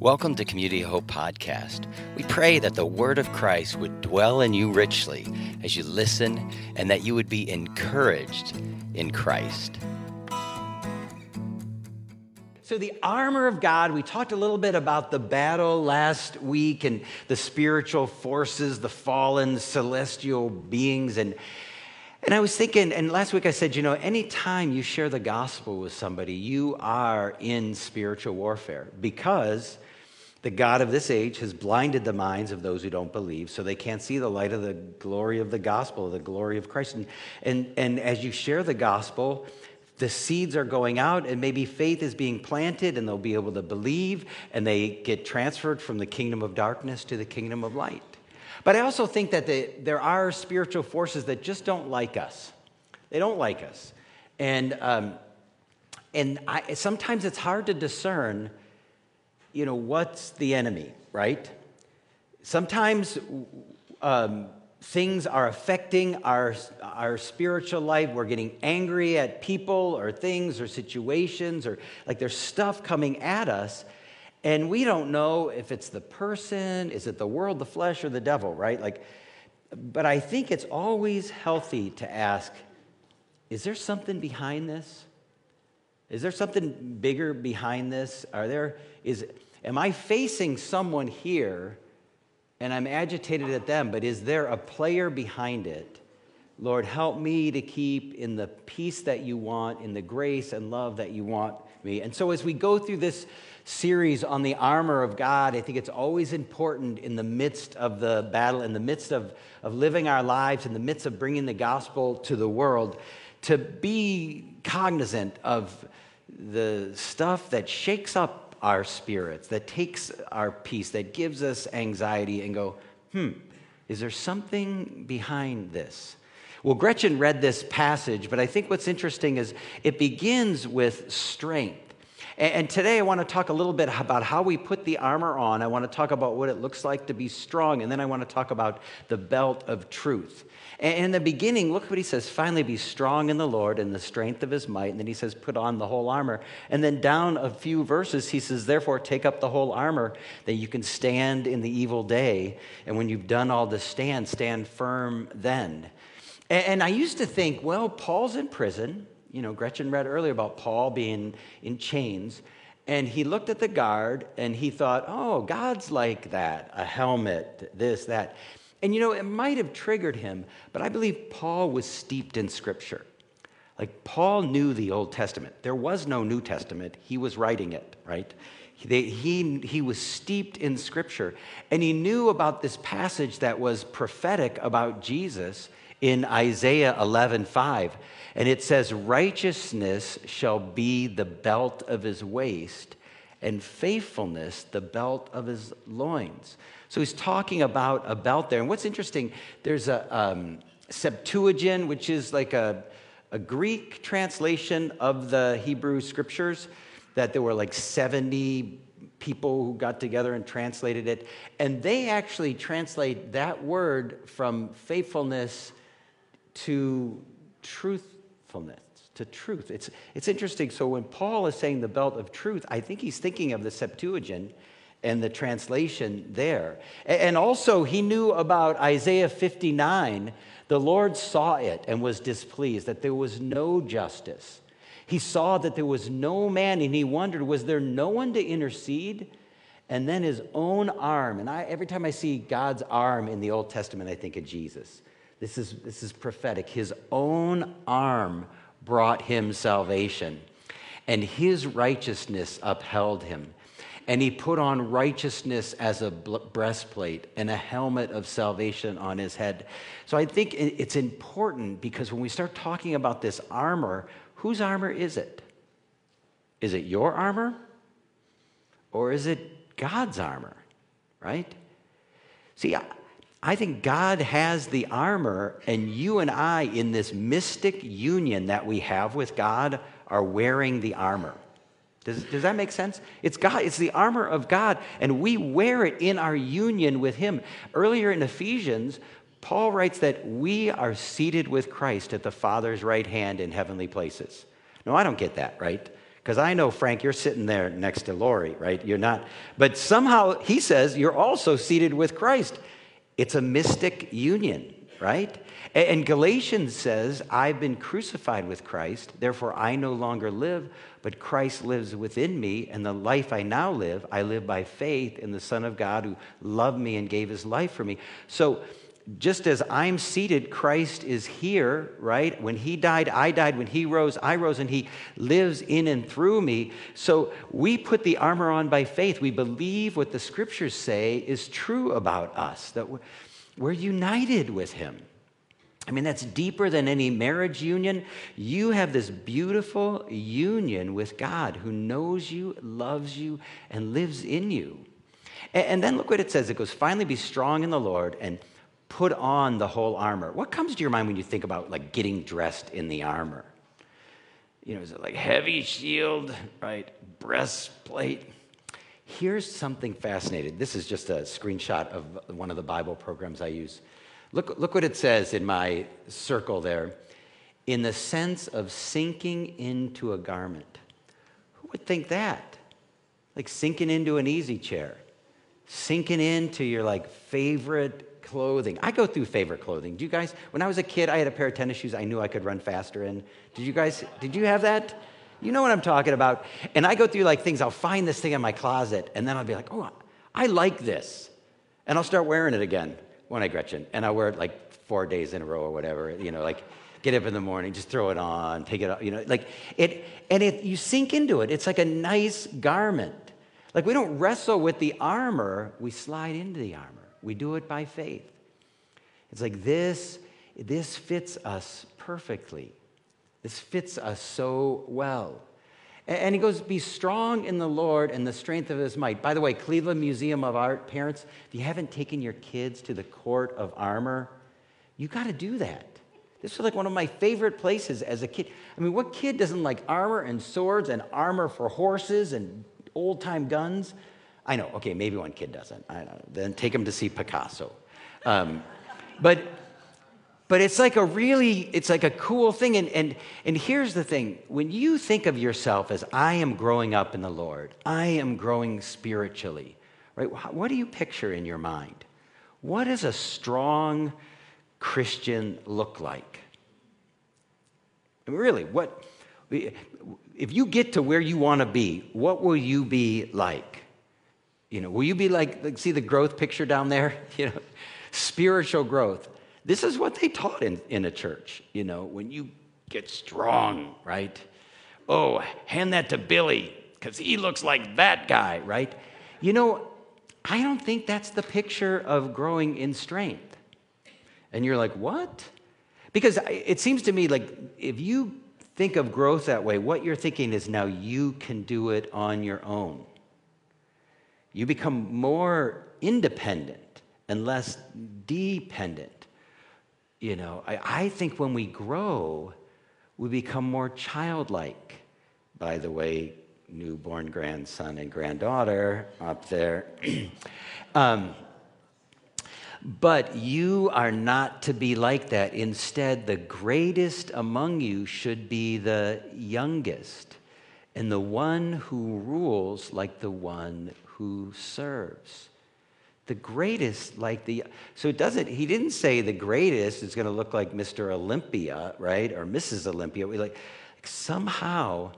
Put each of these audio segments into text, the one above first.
Welcome to Community Hope Podcast. We pray that the word of Christ would dwell in you richly as you listen and that you would be encouraged in Christ. So, the armor of God, we talked a little bit about the battle last week and the spiritual forces, the fallen celestial beings. And, and I was thinking, and last week I said, you know, anytime you share the gospel with somebody, you are in spiritual warfare because the God of this age has blinded the minds of those who don't believe, so they can't see the light of the glory of the gospel, the glory of Christ. And, and, and as you share the gospel, the seeds are going out, and maybe faith is being planted, and they'll be able to believe, and they get transferred from the kingdom of darkness to the kingdom of light. But I also think that the, there are spiritual forces that just don't like us. They don't like us. And, um, and I, sometimes it's hard to discern you know, what's the enemy, right? Sometimes um, things are affecting our, our spiritual life. We're getting angry at people or things or situations, or like there's stuff coming at us. And we don't know if it's the person, is it the world, the flesh, or the devil, right? Like, but I think it's always healthy to ask is there something behind this? Is there something bigger behind this? Are there, is, am I facing someone here and I'm agitated at them, but is there a player behind it? Lord, help me to keep in the peace that you want, in the grace and love that you want me. And so as we go through this series on the armor of God, I think it's always important in the midst of the battle, in the midst of, of living our lives, in the midst of bringing the gospel to the world, to be cognizant of the stuff that shakes up our spirits, that takes our peace, that gives us anxiety, and go, hmm, is there something behind this? Well, Gretchen read this passage, but I think what's interesting is it begins with strength. And today I want to talk a little bit about how we put the armor on. I want to talk about what it looks like to be strong. And then I want to talk about the belt of truth. And in the beginning, look what he says finally, be strong in the Lord and the strength of his might. And then he says, put on the whole armor. And then down a few verses, he says, therefore, take up the whole armor that you can stand in the evil day. And when you've done all to stand, stand firm then. And I used to think, well, Paul's in prison. You know, Gretchen read earlier about Paul being in chains. And he looked at the guard and he thought, oh, God's like that a helmet, this, that. And you know, it might have triggered him, but I believe Paul was steeped in Scripture. Like, Paul knew the Old Testament. There was no New Testament, he was writing it, right? He, he, was steeped in Scripture. And he knew about this passage that was prophetic about Jesus in Isaiah 11 5. And it says, Righteousness shall be the belt of his waist, and faithfulness the belt of his loins. So he's talking about a belt there. And what's interesting, there's a um, Septuagint, which is like a, a Greek translation of the Hebrew scriptures, that there were like 70 people who got together and translated it. And they actually translate that word from faithfulness to truthfulness, to truth. It's, it's interesting. So when Paul is saying the belt of truth, I think he's thinking of the Septuagint and the translation there. And also, he knew about Isaiah 59. The Lord saw it and was displeased that there was no justice. He saw that there was no man, and he wondered, was there no one to intercede? And then his own arm, and I, every time I see God's arm in the Old Testament, I think of Jesus. This is, this is prophetic. His own arm brought him salvation, and his righteousness upheld him. And he put on righteousness as a breastplate and a helmet of salvation on his head. So I think it's important because when we start talking about this armor, whose armor is it? Is it your armor? Or is it God's armor? Right? See, I think God has the armor, and you and I, in this mystic union that we have with God, are wearing the armor. Does, does that make sense? It's God, it's the armor of God, and we wear it in our union with Him. Earlier in Ephesians, Paul writes that we are seated with Christ at the Father's right hand in heavenly places. No, I don't get that, right? Because I know, Frank, you're sitting there next to Lori, right? You're not. But somehow he says you're also seated with Christ. It's a mystic union, right? And Galatians says, I've been crucified with Christ, therefore I no longer live, but Christ lives within me, and the life I now live, I live by faith in the Son of God who loved me and gave his life for me. So just as I'm seated, Christ is here, right? When he died, I died. When he rose, I rose, and he lives in and through me. So we put the armor on by faith. We believe what the scriptures say is true about us, that we're united with him. I mean, that's deeper than any marriage union. You have this beautiful union with God who knows you, loves you, and lives in you. And then look what it says it goes, finally be strong in the Lord and put on the whole armor. What comes to your mind when you think about like getting dressed in the armor? You know, is it like heavy shield, right? Breastplate. Here's something fascinating. This is just a screenshot of one of the Bible programs I use. Look, look what it says in my circle there. In the sense of sinking into a garment. Who would think that? Like sinking into an easy chair, sinking into your like favorite clothing. I go through favorite clothing. Do you guys, when I was a kid, I had a pair of tennis shoes I knew I could run faster in. Did you guys, did you have that? You know what I'm talking about. And I go through like things, I'll find this thing in my closet, and then I'll be like, oh, I like this. And I'll start wearing it again when I Gretchen. And I'll wear it like four days in a row or whatever, you know, like get up in the morning, just throw it on, take it off, you know, like it, and it, you sink into it. It's like a nice garment. Like we don't wrestle with the armor, we slide into the armor. We do it by faith. It's like this, this fits us perfectly. This fits us so well. And he goes, Be strong in the Lord and the strength of his might. By the way, Cleveland Museum of Art, parents, if you haven't taken your kids to the court of armor, you got to do that. This was like one of my favorite places as a kid. I mean, what kid doesn't like armor and swords and armor for horses and old time guns? I know, okay, maybe one kid doesn't. Then take him to see Picasso. Um, but, but it's like a really, it's like a cool thing. And, and, and here's the thing when you think of yourself as I am growing up in the Lord, I am growing spiritually, right? What do you picture in your mind? What does a strong Christian look like? Mean, really, what, if you get to where you want to be, what will you be like? You know, will you be like, like see the growth picture down there? You know, spiritual growth. This is what they taught in, in a church, you know, when you get strong, right? Oh, hand that to Billy, because he looks like that guy, right? You know, I don't think that's the picture of growing in strength. And you're like, what? Because it seems to me like if you think of growth that way, what you're thinking is now you can do it on your own. You become more independent and less dependent. You know, I, I think when we grow, we become more childlike. By the way, newborn grandson and granddaughter up there. um, but you are not to be like that. Instead, the greatest among you should be the youngest, and the one who rules like the one who serves. The greatest, like the, so it doesn't, he didn't say the greatest is going to look like Mr. Olympia, right? Or Mrs. Olympia. We like, like somehow,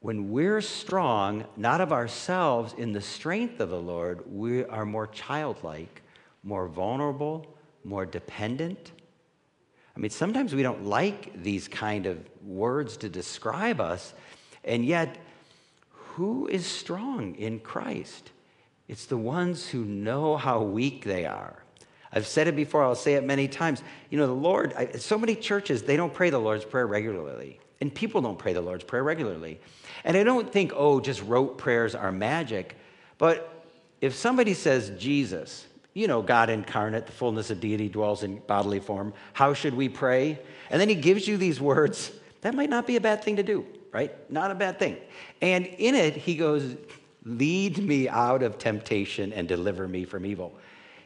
when we're strong, not of ourselves, in the strength of the Lord, we are more childlike, more vulnerable, more dependent. I mean, sometimes we don't like these kind of words to describe us, and yet who is strong in Christ? It's the ones who know how weak they are. I've said it before, I'll say it many times. You know, the Lord, I, so many churches, they don't pray the Lord's Prayer regularly. And people don't pray the Lord's Prayer regularly. And I don't think, oh, just rote prayers are magic. But if somebody says, Jesus, you know, God incarnate, the fullness of deity dwells in bodily form, how should we pray? And then he gives you these words, that might not be a bad thing to do right? Not a bad thing. And in it, he goes, Lead me out of temptation and deliver me from evil.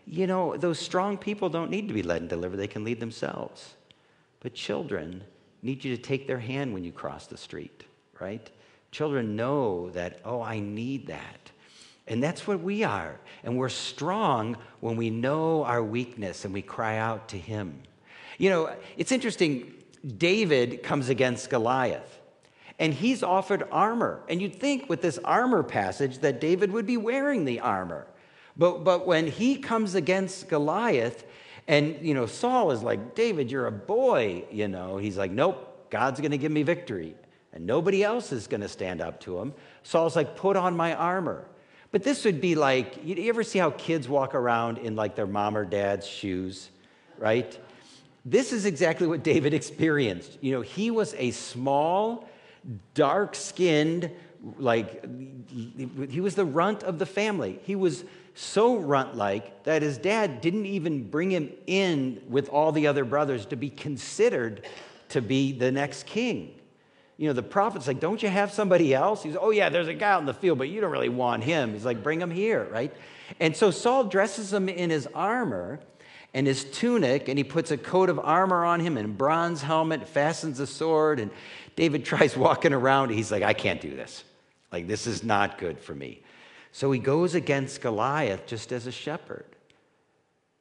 You know, those strong people don't need to be led and delivered, they can lead themselves. But children need you to take their hand when you cross the street, right? Children know that, oh, I need that. And that's what we are. And we're strong when we know our weakness and we cry out to Him. You know, it's interesting. David comes against Goliath and he's offered armor. And you'd think with this armor passage that David would be wearing the armor. But, but when he comes against Goliath, and you know, Saul is like, David, you're a boy, you know, he's like, nope, God's gonna give me victory. And nobody else is gonna stand up to him. Saul's like, put on my armor. But this would be like, you ever see how kids walk around in like their mom or dad's shoes, right? This is exactly what David experienced. You know, he was a small, dark skinned, like, he was the runt of the family. He was so runt like that his dad didn't even bring him in with all the other brothers to be considered to be the next king. You know, the prophet's like, Don't you have somebody else? He's, Oh, yeah, there's a guy out in the field, but you don't really want him. He's like, Bring him here, right? And so Saul dresses him in his armor and his tunic, and he puts a coat of armor on him and bronze helmet, fastens a sword, and David tries walking around. He's like, I can't do this. Like, this is not good for me. So he goes against Goliath just as a shepherd.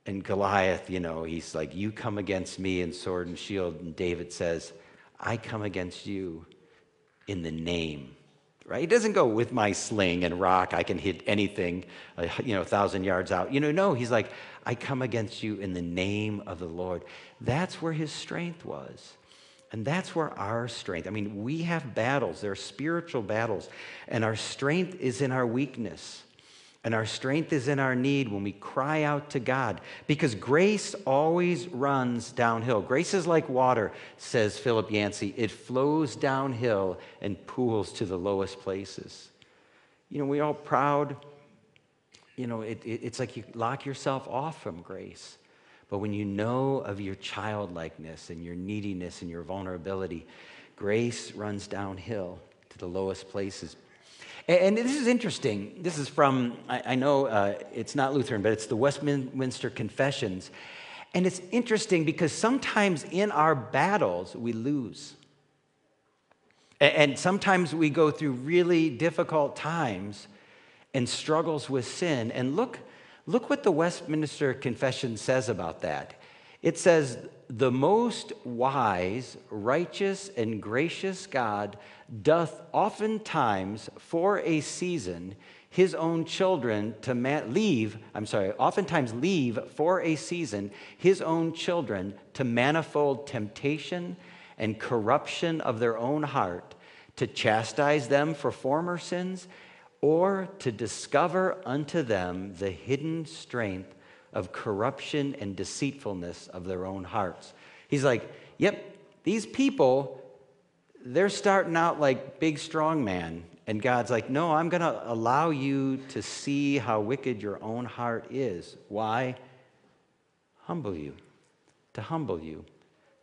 And Goliath, you know, he's like, You come against me in sword and shield. And David says, I come against you in the name. Right? He doesn't go with my sling and rock, I can hit anything, uh, you know, a thousand yards out. You know, no, he's like, I come against you in the name of the Lord. That's where his strength was. And that's where our strength, I mean, we have battles, they're spiritual battles, and our strength is in our weakness. And our strength is in our need when we cry out to God because grace always runs downhill. Grace is like water, says Philip Yancey. It flows downhill and pools to the lowest places. You know, we all proud. You know, it, it, it's like you lock yourself off from grace. But when you know of your childlikeness and your neediness and your vulnerability, grace runs downhill to the lowest places. And, this is interesting. This is from, I, know uh, it's not Lutheran, but it's the Westminster Confessions. And it's interesting because sometimes in our battles, we lose. And sometimes we go through really difficult times and struggles with sin. And look Look what the Westminster Confession says about that. It says, The most wise, righteous, and gracious God doth oftentimes for a season his own children to leave, I'm sorry, oftentimes leave for a season his own children to manifold temptation and corruption of their own heart, to chastise them for former sins or to discover unto them the hidden strength of corruption and deceitfulness of their own hearts. He's like, yep, these people, they're starting out like big strong man. And God's like, no, I'm going to allow you to see how wicked your own heart is. Why? Humble you, to humble you,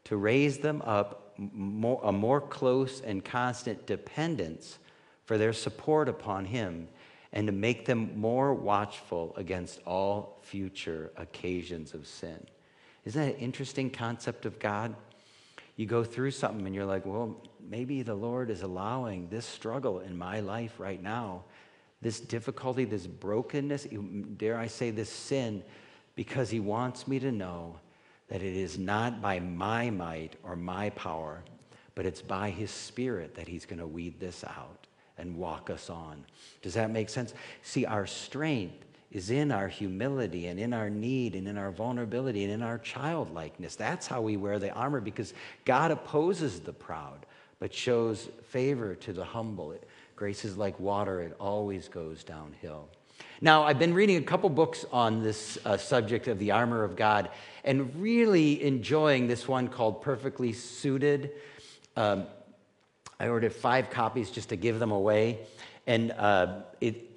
to raise them up more, a more close and constant dependence for their support upon him and to make them more watchful against all future occasions of sin. Isn't that an interesting concept of God? You go through something and you're like, well, maybe the Lord is allowing this struggle in my life right now, this difficulty, this brokenness, dare I say, this sin, because He wants me to know that it is not by my might or my power, but it's by His Spirit that He's going to weed this out and walk us on. Does that make sense? See, our strength is in our humility and in our need and in our vulnerability and in our childlikeness. That's how we wear the armor because God opposes the proud but shows favor to the humble. Grace is like water, it always goes downhill. Now, I've been reading a couple books on this uh, subject of the armor of God and really enjoying this one called Perfectly Suited. Um, I ordered five copies just to give them away. And uh, it,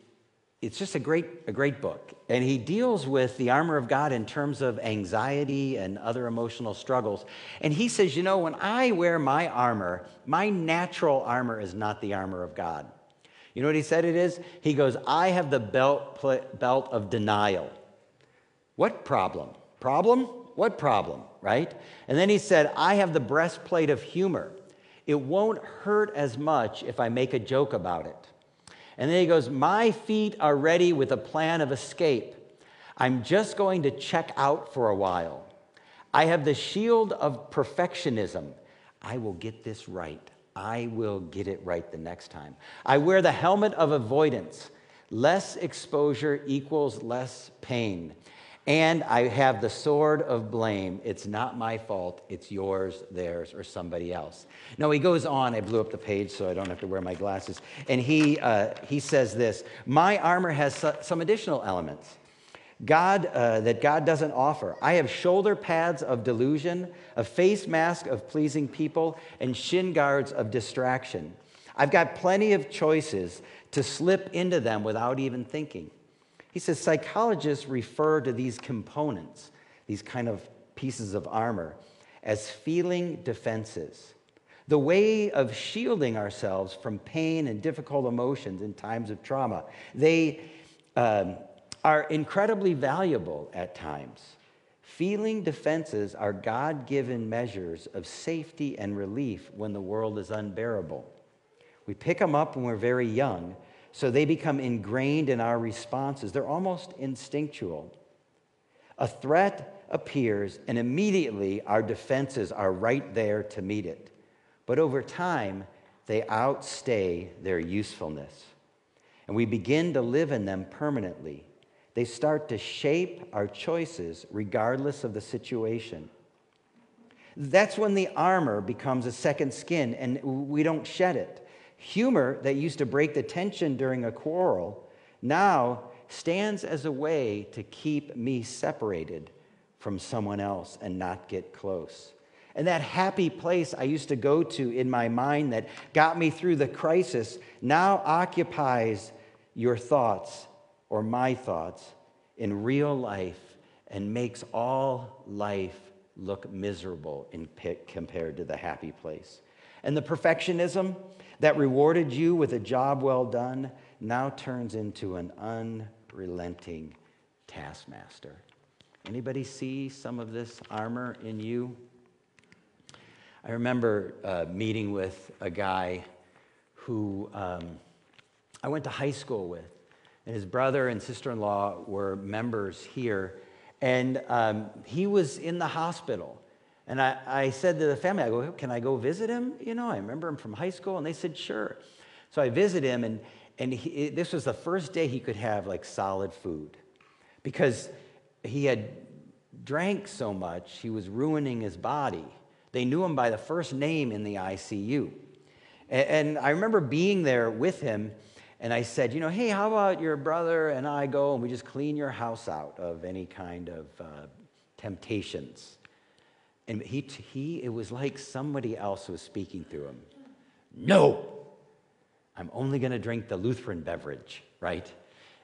it's just a great, a great book. And he deals with the armor of God in terms of anxiety and other emotional struggles. And he says, you know, when I wear my armor, my natural armor is not the armor of God. You know what he said it is? He goes, I have the belt, belt of denial. What problem? Problem? What problem, right? And then he said, I have the breastplate of humor. It won't hurt as much if I make a joke about it. And then he goes, My feet are ready with a plan of escape. I'm just going to check out for a while. I have the shield of perfectionism. I will get this right. I will get it right the next time. I wear the helmet of avoidance. Less exposure equals less pain. And I have the sword of blame. It's not my fault. It's yours, theirs, or somebody else. No, he goes on. I blew up the page so I don't have to wear my glasses. And he, uh, he says this My armor has some additional elements. God, uh, that God doesn't offer. I have shoulder pads of delusion, a face mask of pleasing people, and shin guards of distraction. I've got plenty of choices to slip into them without even thinking. He says psychologists refer to these components, these kind of pieces of armor, as feeling defenses. The way of shielding ourselves from pain and difficult emotions in times of trauma. They um, are incredibly valuable at times. Feeling defenses are God given measures of safety and relief when the world is unbearable. We pick them up when we're very young so they become ingrained in our responses. They're almost instinctual. A threat appears, and immediately our defenses are right there to meet it. But over time, they outstay their usefulness. And we begin to live in them permanently. They start to shape our choices regardless of the situation. That's when the armor becomes a second skin and we don't shed it. Humor that used to break the tension during a quarrel now stands as a way to keep me separated from someone else and not get close. And that happy place I used to go to in my mind that got me through the crisis now occupies your thoughts or my thoughts in real life and makes all life look miserable in, compared to the happy place. And the perfectionism, that rewarded you with a job well done now turns into an unrelenting taskmaster. Anybody see some of this armor in you? I remember uh, meeting with a guy who um, I went to high school with, and his brother and sister in law were members here, and um, he was in the hospital. And I, I said to the family, I go, can I go visit him? You know, I remember him from high school. And they said, sure. So I visit him, and, and he, this was the first day he could have like solid food because he had drank so much, he was ruining his body. They knew him by the first name in the ICU. And, I remember being there with him, and I said, you know, hey, how about your brother and I go and we just clean your house out of any kind of uh, temptations? And he, he, it was like somebody else was speaking through him. No, I'm only going to drink the Lutheran beverage, right?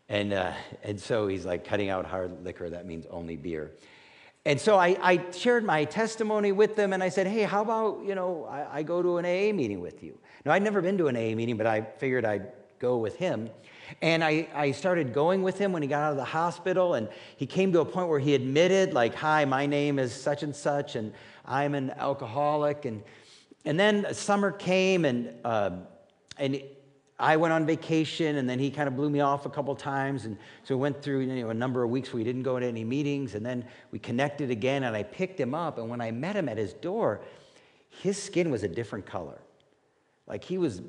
And, uh, and so he's like cutting out hard liquor, that means only beer. And so I, I shared my testimony with them and I said, hey, how about, you know, I, I go to an AA meeting with you. Now, I'd never been to an AA meeting, but I figured I'd go with him. And I, I started going with him when he got out of the hospital, and he came to a point where he admitted, like, hi, my name is such and such, and I'm an alcoholic. And, and then summer came, and, uh, and I went on vacation, and then he kind of blew me off a couple times. And so we went through you know, a number of weeks where we didn't go to any meetings, and then we connected again, and I picked him up. And when I met him at his door, his skin was a different color. Like he was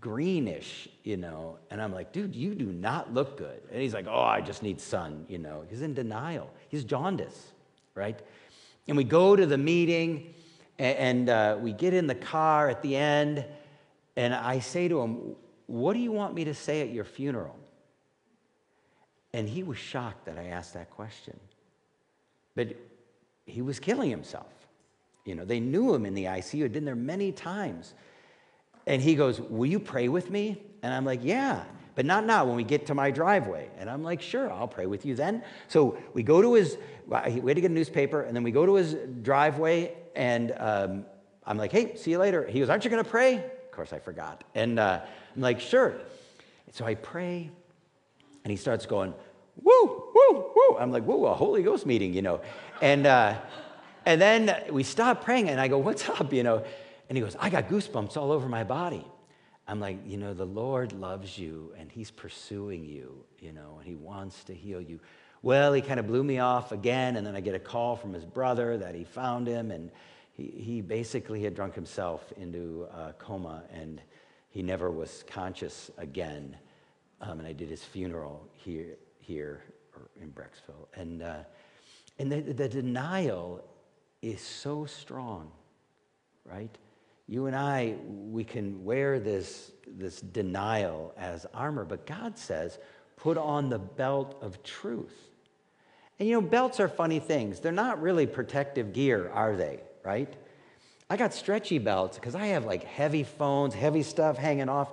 greenish, you know. And I'm like, dude, you do not look good. And he's like, oh, I just need sun, you know. He's in denial. He's jaundice, right? And we go to the meeting and, uh, we get in the car at the end. And I say to him, what do you want me to say at your funeral? And he was shocked that I asked that question. But he was killing himself. You know, they knew him in the ICU, had been there many times. And he goes, Will you pray with me? And I'm like, Yeah, but not now when we get to my driveway. And I'm like, Sure, I'll pray with you then. So we go to his, we had to get a newspaper, and then we go to his driveway, and um, I'm like, Hey, see you later. He goes, Aren't you going to pray? Of course, I forgot. And uh, I'm like, Sure. So I pray, and he starts going, Woo, woo, woo. I'm like, Whoa, a Holy Ghost meeting, you know. And, uh, and then we stop praying, and I go, What's up, you know? And he goes, I got goosebumps all over my body. I'm like, you know, the Lord loves you and he's pursuing you, you know, and he wants to heal you. Well, he kind of blew me off again, and then I get a call from his brother that he found him, and he, he basically had drunk himself into a coma, and he never was conscious again. Um, and I did his funeral here, here in Brecksville. And, uh, and the, the denial is so strong, right? You and I, we can wear this, this denial as armor, but God says, put on the belt of truth. And you know, belts are funny things. They're not really protective gear, are they? Right? I got stretchy belts because I have like heavy phones, heavy stuff hanging off.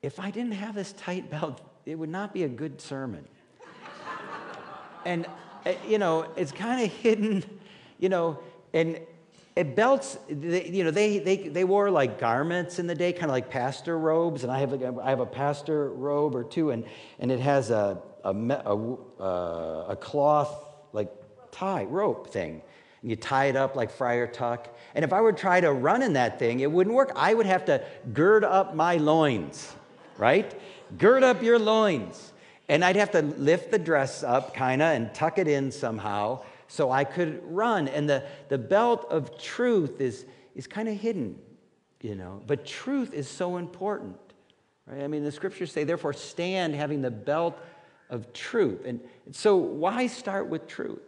If I didn't have this tight belt, it would not be a good sermon. and, uh, you know, it's kind of hidden, you know, and it belts, they, you know, they, they, they wore like garments in the day, kind of like pastor robes. And I have, a, I have a pastor robe or two, and, and it has a, a, a, uh, a cloth, like tie, rope thing. And you tie it up like Friar Tuck. And if I would try to run in that thing, it wouldn't work. I would have to gird up my loins, right? Gird up your loins. And I'd have to lift the dress up, kind of, and tuck it in somehow so I could run. And the, the belt of truth is, is kind of hidden, you know. But truth is so important, right? I mean, the scriptures say, therefore, stand having the belt of truth. And so, why start with truth?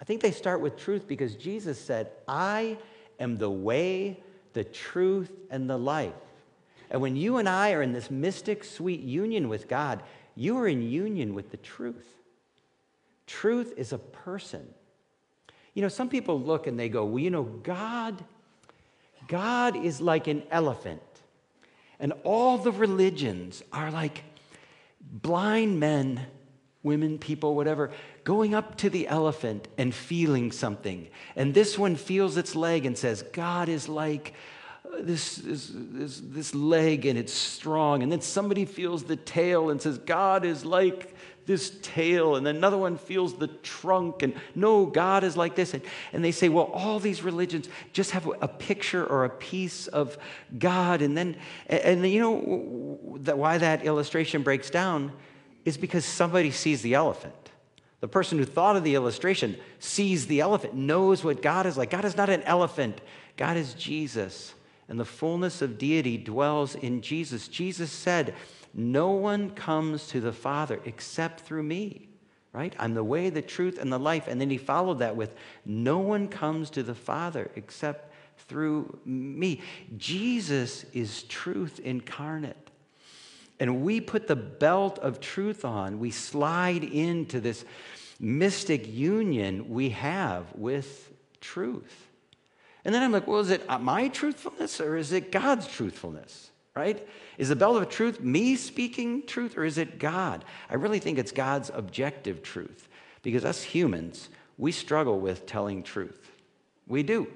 I think they start with truth because Jesus said, I am the way, the truth, and the life. And when you and I are in this mystic, sweet union with God, you are in union with the truth. Truth is a person. You know, some people look and they go, well, you know, God, God is like an elephant. And all the religions are like blind men women, people, whatever, going up to the elephant and feeling something. And this one feels its leg and says, God is like uh, this, this, this, this leg and it's strong. And then somebody feels the tail and says, God is like this tail. And another one feels the trunk and no, God is like this. And, and they say, well, all these religions just have a picture or a piece of God. And then, and, and you know that why that illustration breaks down? is because somebody sees the elephant. The person who thought of the illustration sees the elephant, knows what God is like. God is not an elephant, God is Jesus. And the fullness of deity dwells in Jesus. Jesus said, No one comes to the Father except through me, right? I'm the way, the truth, and the life. And then he followed that with, No one comes to the Father except through me. Jesus is truth incarnate and we put the belt of truth on, we slide into this mystic union we have with truth. And then I'm like, well, is it my truthfulness or is it God's truthfulness? Right? Is the belt of truth me speaking truth or is it God? I really think it's God's objective truth because us humans, we struggle with telling truth. We do.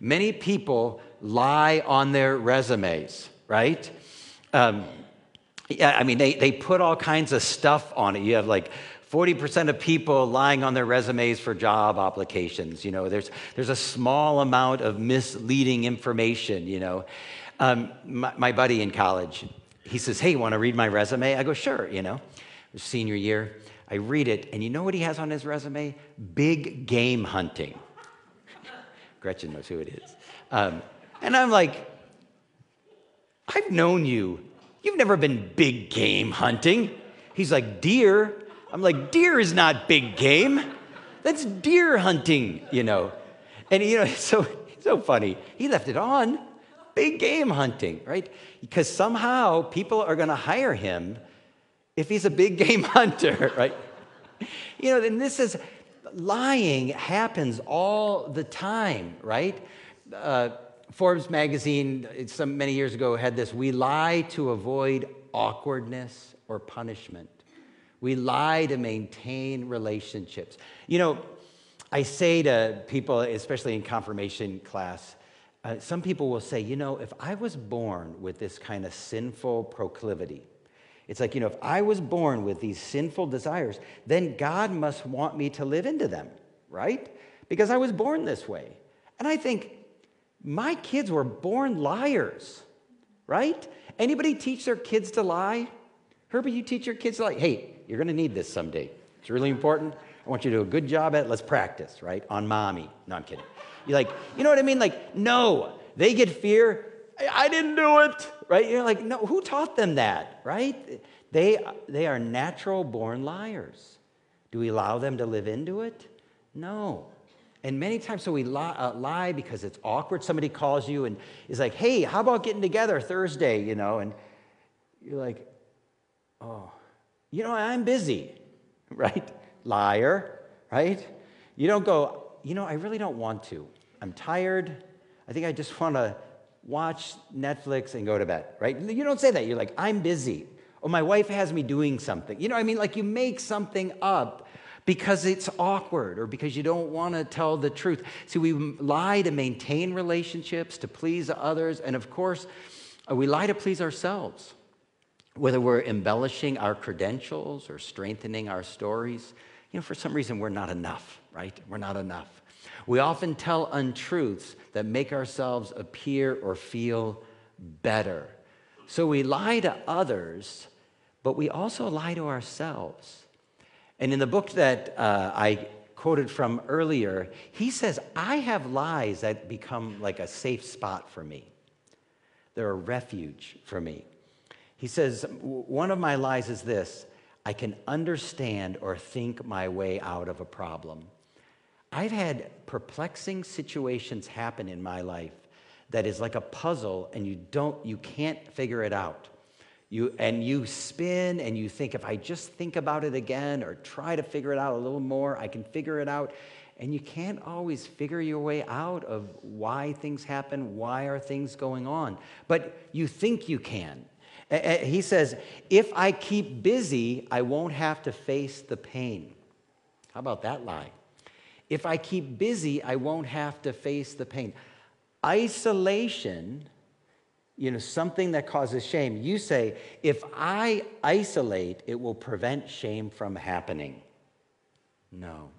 Many people lie on their resumes, right? Um, yeah, I mean, they, they put all kinds of stuff on it. You have like 40% of people lying on their resumes for job applications. You know, there's, there's a small amount of misleading information, you know. Um, my, my, buddy in college, he says, Hey, want to read my resume? I go, Sure, you know. Senior year, I read it, and you know what he has on his resume? Big game hunting. Gretchen knows who it is. Um, and I'm like, I've known you You've never been big game hunting. He's like, Deer? I'm like, Deer is not big game. That's deer hunting, you know. And, you know, it's so, so funny. He left it on. Big game hunting, right? Because somehow people are going to hire him if he's a big game hunter, right? You know, and this is lying happens all the time, right? Uh, Forbes magazine, some many years ago, had this We lie to avoid awkwardness or punishment. We lie to maintain relationships. You know, I say to people, especially in confirmation class, uh, some people will say, you know, if I was born with this kind of sinful proclivity, it's like, you know, if I was born with these sinful desires, then God must want me to live into them, right? Because I was born this way. And I think, My kids were born liars, right? Anybody teach their kids to lie? Herbie, you teach your kids to lie. Hey, you're going to need this someday. It's really important. I want you to do a good job at it. Let's practice, right? On mommy. No, I'm kidding. You're like, you know what I mean? Like, no. They get fear. I didn't do it, right? You're like, no, who taught them that, right? They, they are natural born liars. Do we allow them to live into it? No. And many times, so we lie, uh, lie, because it's awkward. Somebody calls you and is like, hey, how about getting together Thursday, you know? And you're like, oh, you know, I'm busy, right? Liar, right? You don't go, you know, I really don't want to. I'm tired. I think I just want to watch Netflix and go to bed, right? You don't say that. You're like, I'm busy. Or my wife has me doing something. You know, I mean, like you make something up because it's awkward or because you don't want to tell the truth. See, we lie to maintain relationships, to please others, and of course, uh, we lie to please ourselves. Whether we're embellishing our credentials or strengthening our stories, you know, for some reason we're not enough, right? We're not enough. We often tell untruths that make ourselves appear or feel better. So we lie to others, but we also lie to ourselves. And in the book that uh, I quoted from earlier, he says, I have lies that become like a safe spot for me. They're a refuge for me. He says, One of my lies is this I can understand or think my way out of a problem. I've had perplexing situations happen in my life that is like a puzzle and you don't you can't figure it out. You, and you spin and you think, if I just think about it again or try to figure it out a little more, I can figure it out. And you can't always figure your way out of why things happen, why are things going on. But you think you can. Eh, eh, he says, if I keep busy, I won't have to face the pain. How about that lie? If I keep busy, I won't have to face the pain. Isolation you know, something that causes shame. You say, if I isolate, it will prevent shame from happening. No.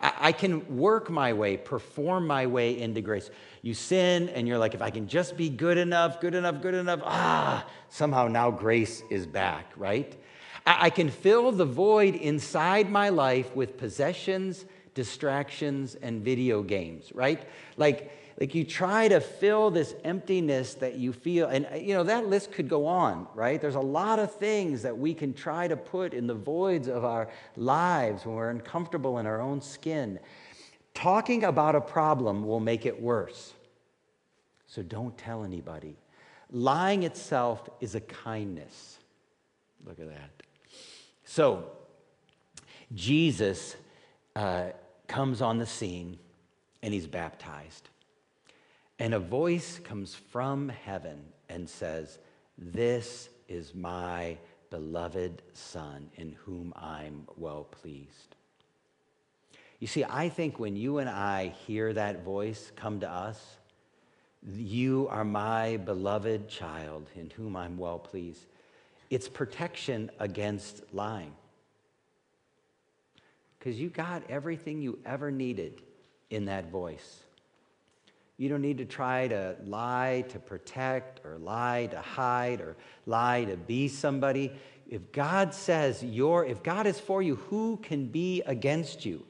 I, can work my way, perform my way into grace. You sin, and you're like, if I can just be good enough, good enough, good enough, ah, somehow now grace is back, right? I can fill the void inside my life with possessions, distractions, and video games, right? Like, like you try to fill this emptiness that you feel and you know that list could go on right? There's a lot of things that we can try to put in the voids of our lives when we're uncomfortable in our own skin. Talking about a problem will make it worse. So don't tell anybody. Lying itself is a kindness. Look at that. So jesus uh, comes on the scene and he's baptized and a voice comes from heaven and says, This is my beloved Son, in whom I'm well pleased. You see, I think when you and I hear that voice come to us, you are my beloved child, in whom I'm well pleased. It's protection against lying. Because you got everything you ever needed in that voice. You don't need to try to lie to protect or lie to hide or lie to be somebody. If God says you're, if God is for you, who can be against you?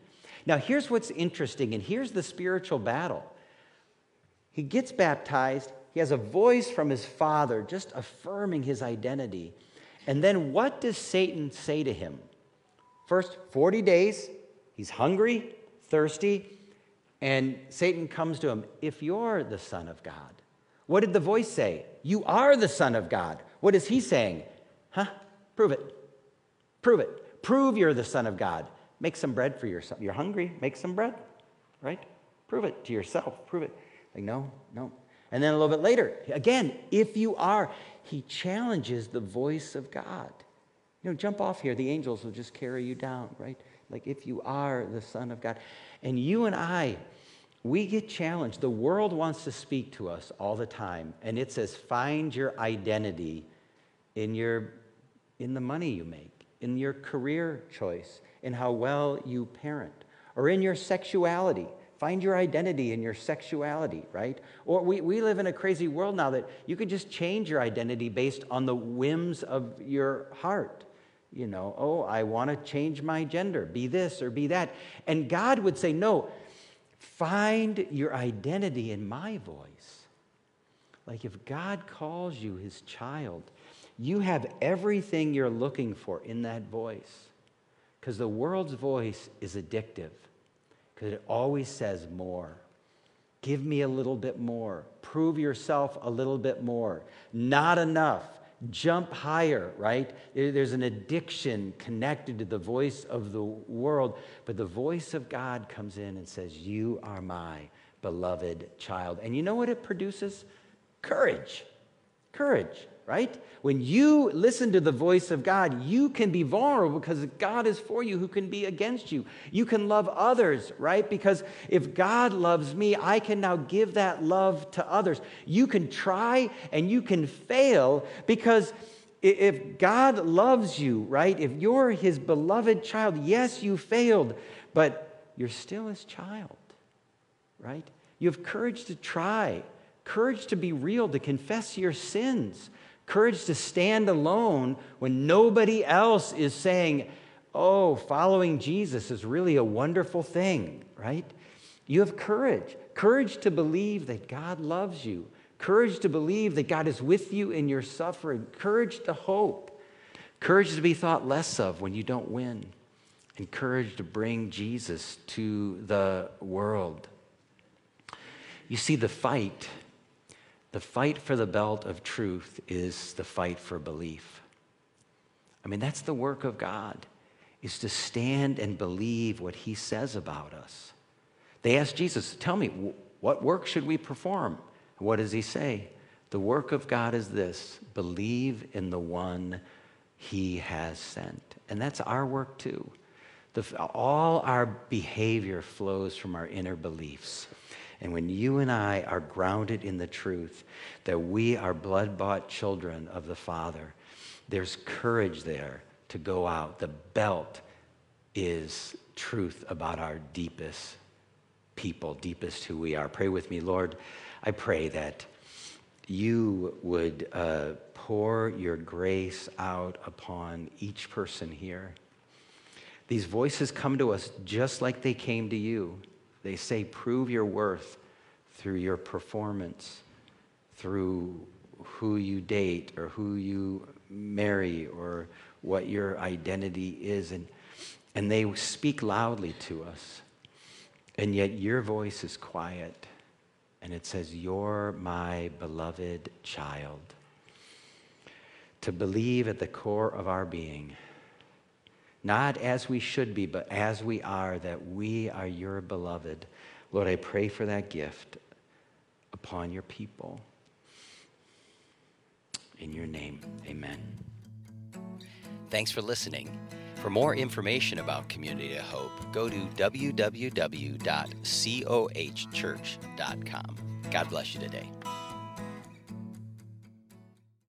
Now, here's what's interesting, and here's the spiritual battle. He gets baptized, he has a voice from his father just affirming his identity. And then what does Satan say to him? First, 40 days, he's hungry, thirsty, and Satan comes to him, If you're the Son of God, what did the voice say? You are the Son of God. What is he saying? Huh? Prove it. Prove it. Prove you're the Son of God. Make some bread for yourself. You're hungry, make some bread, right? Prove it to yourself. Prove it. Like, no, no. And then a little bit later, again, if you are, he challenges the voice of God. You know, jump off here. The angels will just carry you down, right? Like, if you are the Son of God. And you and I, we get challenged. The world wants to speak to us all the time, and it says, find your identity in, your, in the money you make, in your career choice, in how well you parent, or in your sexuality. Find your identity in your sexuality, right? Or we, we live in a crazy world now that you can just change your identity based on the whims of your heart. You know, oh, I want to change my gender, be this or be that. And God would say, no, find your identity in my voice. Like if God calls you his child, you have everything you're looking for in that voice. Because the world's voice is addictive because it always says more. Give me a little bit more. Prove yourself a little bit more. Not enough. Jump higher, right? There's an addiction connected to the voice of the world, but the voice of God comes in and says, You are my beloved child. And you know what it produces? Courage. Courage right? When you listen to the voice of God, you can be vulnerable because God is for you who can be against you. You can love others, right? Because if God loves me, I can now give that love to others. You can try and you can fail because if God loves you, right? If you're his beloved child, yes, you failed, but you're still his child, right? You have courage to try, courage to be real, to confess your sins courage to stand alone when nobody else is saying, Oh, following Jesus is really a wonderful thing, right? You have courage. Courage to believe that God loves you. Courage to believe that God is with you in your suffering. Courage to hope. Courage to be thought less of when you don't win. And courage to bring Jesus to the world. You see, the fight the fight for the belt of truth is the fight for belief. I mean, that's the work of God, is to stand and believe what he says about us. They asked Jesus, Tell me, what work should we perform? What does he say? The work of God is this believe in the one he has sent. And that's our work too. The, all our behavior flows from our inner beliefs. And when you and I are grounded in the truth that we are blood bought children of the Father, there's courage there to go out. The belt is truth about our deepest people, deepest who we are. Pray with me, Lord. I pray that you would uh, pour your grace out upon each person here. These voices come to us just like they came to you. They say, prove your worth through your performance, through who you date or who you marry or what your identity is. And, and they speak loudly to us. And yet your voice is quiet. And it says, You're my beloved child. To believe at the core of our being not as we should be, but as we are, that we are your beloved. Lord, I pray for that gift upon your people. In your name, amen. Thanks for listening. For more information about Community of Hope, go to www.cohchurch.com. God bless you today.